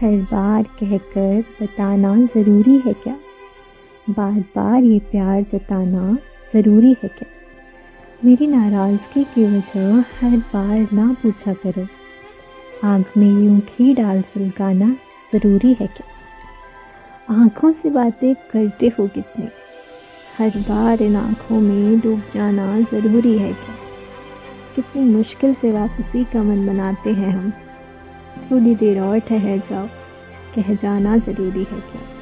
हर बार कहकर बताना ज़रूरी है क्या? बार बार ये प्यार जताना ज़रूरी है क्या? मेरी नाराज़गी की वजह हर बार ना पूछा करो। आँख में यूँ घी डाल सुलगाना ज़रूरी है क्या? आँखों से बातें करते हो कितने? हर बार इन आँखों में डूब जाना ज़रूरी है क्या? कितनी मुश्किल से वापसी का मन बनाते हैं हम। थोड़ी देर और ठहर जाओ। कह जाना ज़रूरी है क्या?